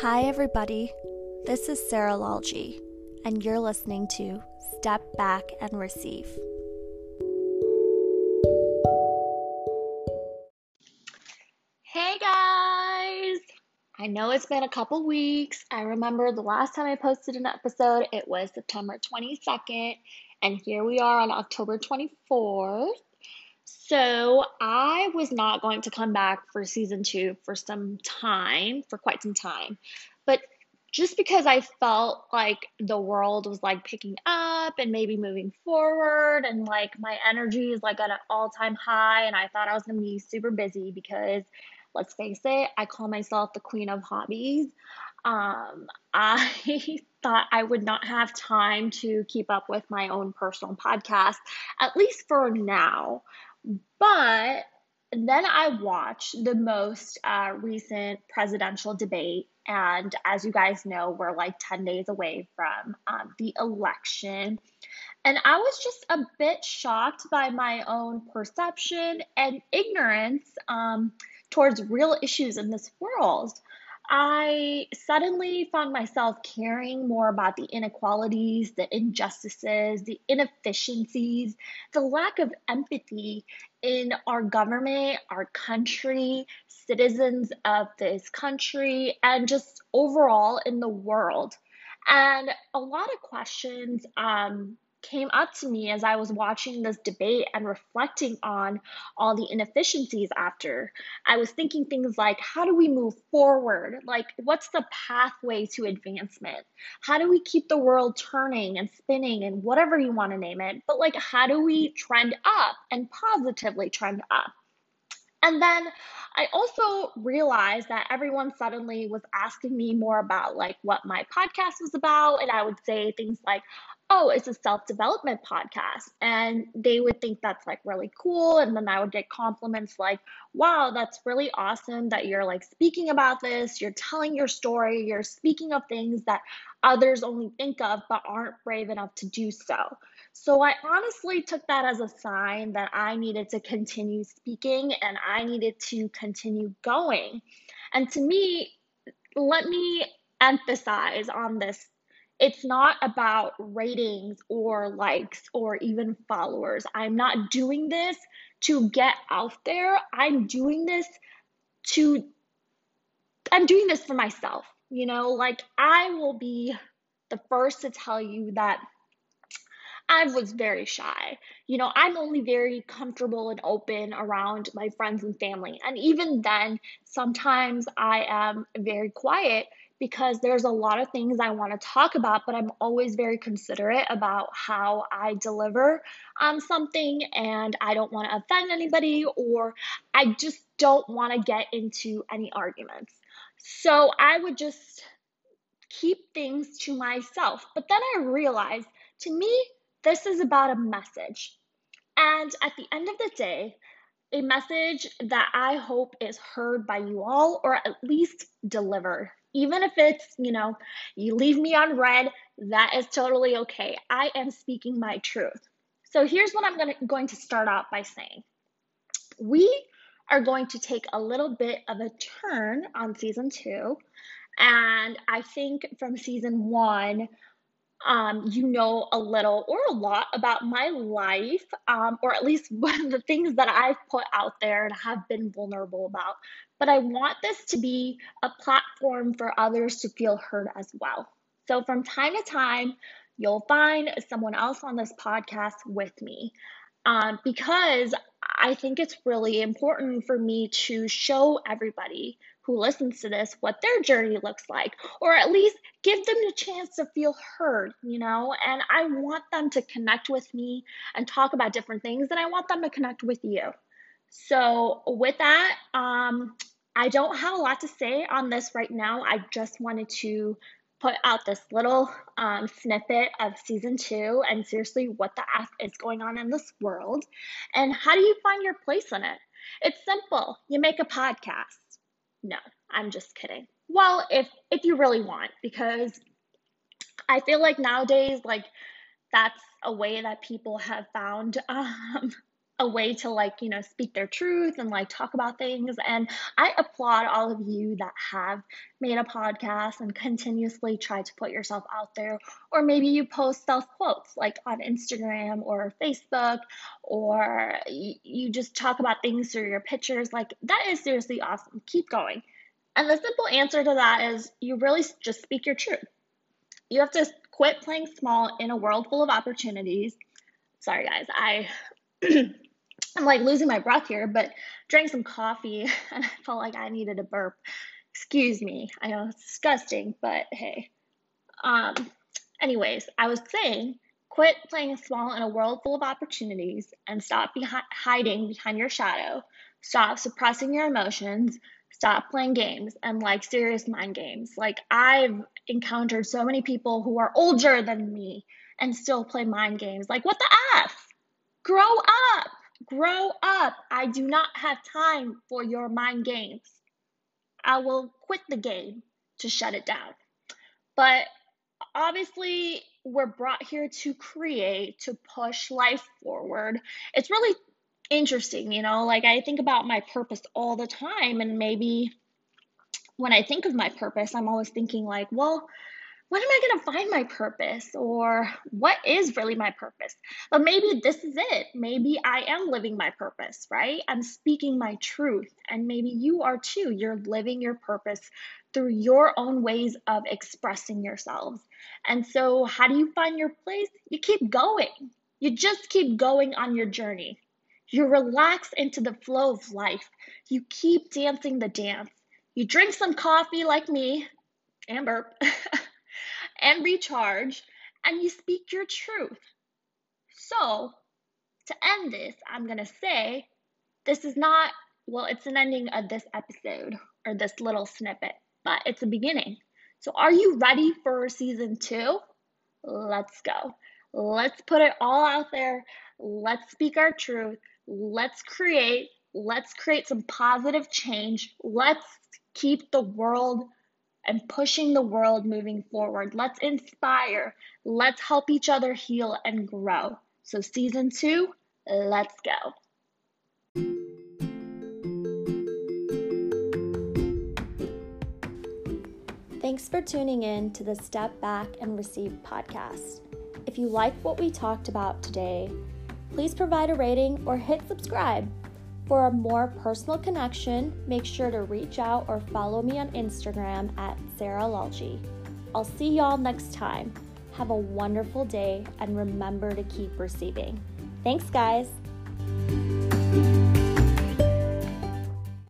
Hi, everybody. This is Sarah Lalji, and you're listening to Step Back and Receive. Hey guys! I know it's been a couple weeks. I remember the last time I posted an episode, it was September 22nd, and here we are on October 24th. So, I was not going to come back for season two for some time, for quite some time. But just because I felt like the world was like picking up and maybe moving forward, and like my energy is like at an all time high, and I thought I was gonna be super busy because let's face it, I call myself the queen of hobbies. Um, I thought I would not have time to keep up with my own personal podcast, at least for now. But then I watched the most uh, recent presidential debate. And as you guys know, we're like 10 days away from um, the election. And I was just a bit shocked by my own perception and ignorance um, towards real issues in this world. I suddenly found myself caring more about the inequalities, the injustices, the inefficiencies, the lack of empathy in our government, our country, citizens of this country, and just overall in the world. And a lot of questions um, came up to me as I was watching this debate and reflecting on all the inefficiencies after. I was thinking things like, how do we move forward? Like, what's the pathway to advancement? How do we keep the world turning and spinning and whatever you want to name it? But, like, how do we trend up and positively trend up? And then I also realized that everyone suddenly was asking me more about like what my podcast was about. And I would say things like, oh, it's a self development podcast. And they would think that's like really cool. And then I would get compliments like, wow, that's really awesome that you're like speaking about this. You're telling your story. You're speaking of things that others only think of but aren't brave enough to do so. So I honestly took that as a sign that I needed to continue speaking and I needed to continue going. And to me, let me emphasize on this it's not about ratings or likes or even followers. I'm not doing this to get out there. I'm doing this to, I'm doing this for myself. You know, like I will be the first to tell you that I was very shy. You know, I'm only very comfortable and open around my friends and family. And even then, sometimes I am very quiet because there's a lot of things I want to talk about, but I'm always very considerate about how I deliver um, something and I don't want to offend anybody or I just don't want to get into any arguments. So I would just keep things to myself. But then I realized to me, this is about a message. And at the end of the day, a message that I hope is heard by you all or at least delivered even if it's, you know, you leave me on read, that is totally okay. I am speaking my truth. So here's what I'm gonna, going to start out by saying. We are going to take a little bit of a turn on season two. And I think from season one, um, you know a little or a lot about my life, um, or at least one of the things that I've put out there and have been vulnerable about. But I want this to be a platform for others to feel heard as well. So from time to time, you'll find someone else on this podcast with me um, because I think it's really important for me to show everybody who listens to this what their journey looks like, or at least give them a chance to feel heard, you know? And I want them to connect with me and talk about different things, and I want them to connect with you. So, with that, um, I don't have a lot to say on this right now. I just wanted to put out this little um, snippet of season two and seriously what the F is going on in this world and how do you find your place in it? It's simple. You make a podcast. No, I'm just kidding. Well, if if you really want, because I feel like nowadays, like that's a way that people have found um, a way to like you know speak their truth and like talk about things. And i applaud all of you that have made a podcast and continuously try to put yourself out there. Or maybe you post self quotes like on instagram or facebook or you just talk about things through your pictures. Like that is seriously awesome. Keep going. And the simple answer to that is you really just speak your truth. You have to quit playing small in a world full of opportunities. Sorry guys. I I'm like losing my breath here, but drank some coffee and I felt like I needed a burp. Excuse me. I know it's disgusting, but hey. Um, anyways, I was saying quit playing small in a world full of opportunities and stop behi- hiding behind your shadow. Stop suppressing your emotions. Stop playing games and like serious mind games. Like I've encountered so many people who are older than me and still play mind games. Like what the F? Grow up. Grow up. I do not have time for your mind games. I will quit the game to shut it down. But obviously, we're brought here to create, to push life forward. It's really interesting, you know, like I think about my purpose all the time, and maybe when I think of my purpose, I'm always thinking, like, well, when am I going to find my purpose? Or what is really my purpose? But maybe this is it. Maybe I am living my purpose, right? I'm speaking my truth. And maybe you are too. You're living your purpose through your own ways of expressing yourselves. And so, how do you find your place? You keep going. You just keep going on your journey. You relax into the flow of life. You keep dancing the dance. You drink some coffee like me, Amber. and recharge, and you speak your truth. So, to end this, I'm going to say this is not, well, it's an ending of this episode or this little snippet, but it's a beginning. So, are you ready for season two? Let's go. Let's put it all out there. Let's speak our truth. Let's create. Let's create some positive change. Let's keep the world and pushing the world moving forward. Let's inspire. Let's help each other heal and grow. So, season two, let's go. Thanks for tuning in to the Step Back and Receive podcast. If you like what we talked about today, please provide a rating or hit subscribe. For a more personal connection, make sure to reach out or follow me on Instagram at Sarah Lalji. I'll see y'all next time. Have a wonderful day and remember to keep receiving. Thanks, guys.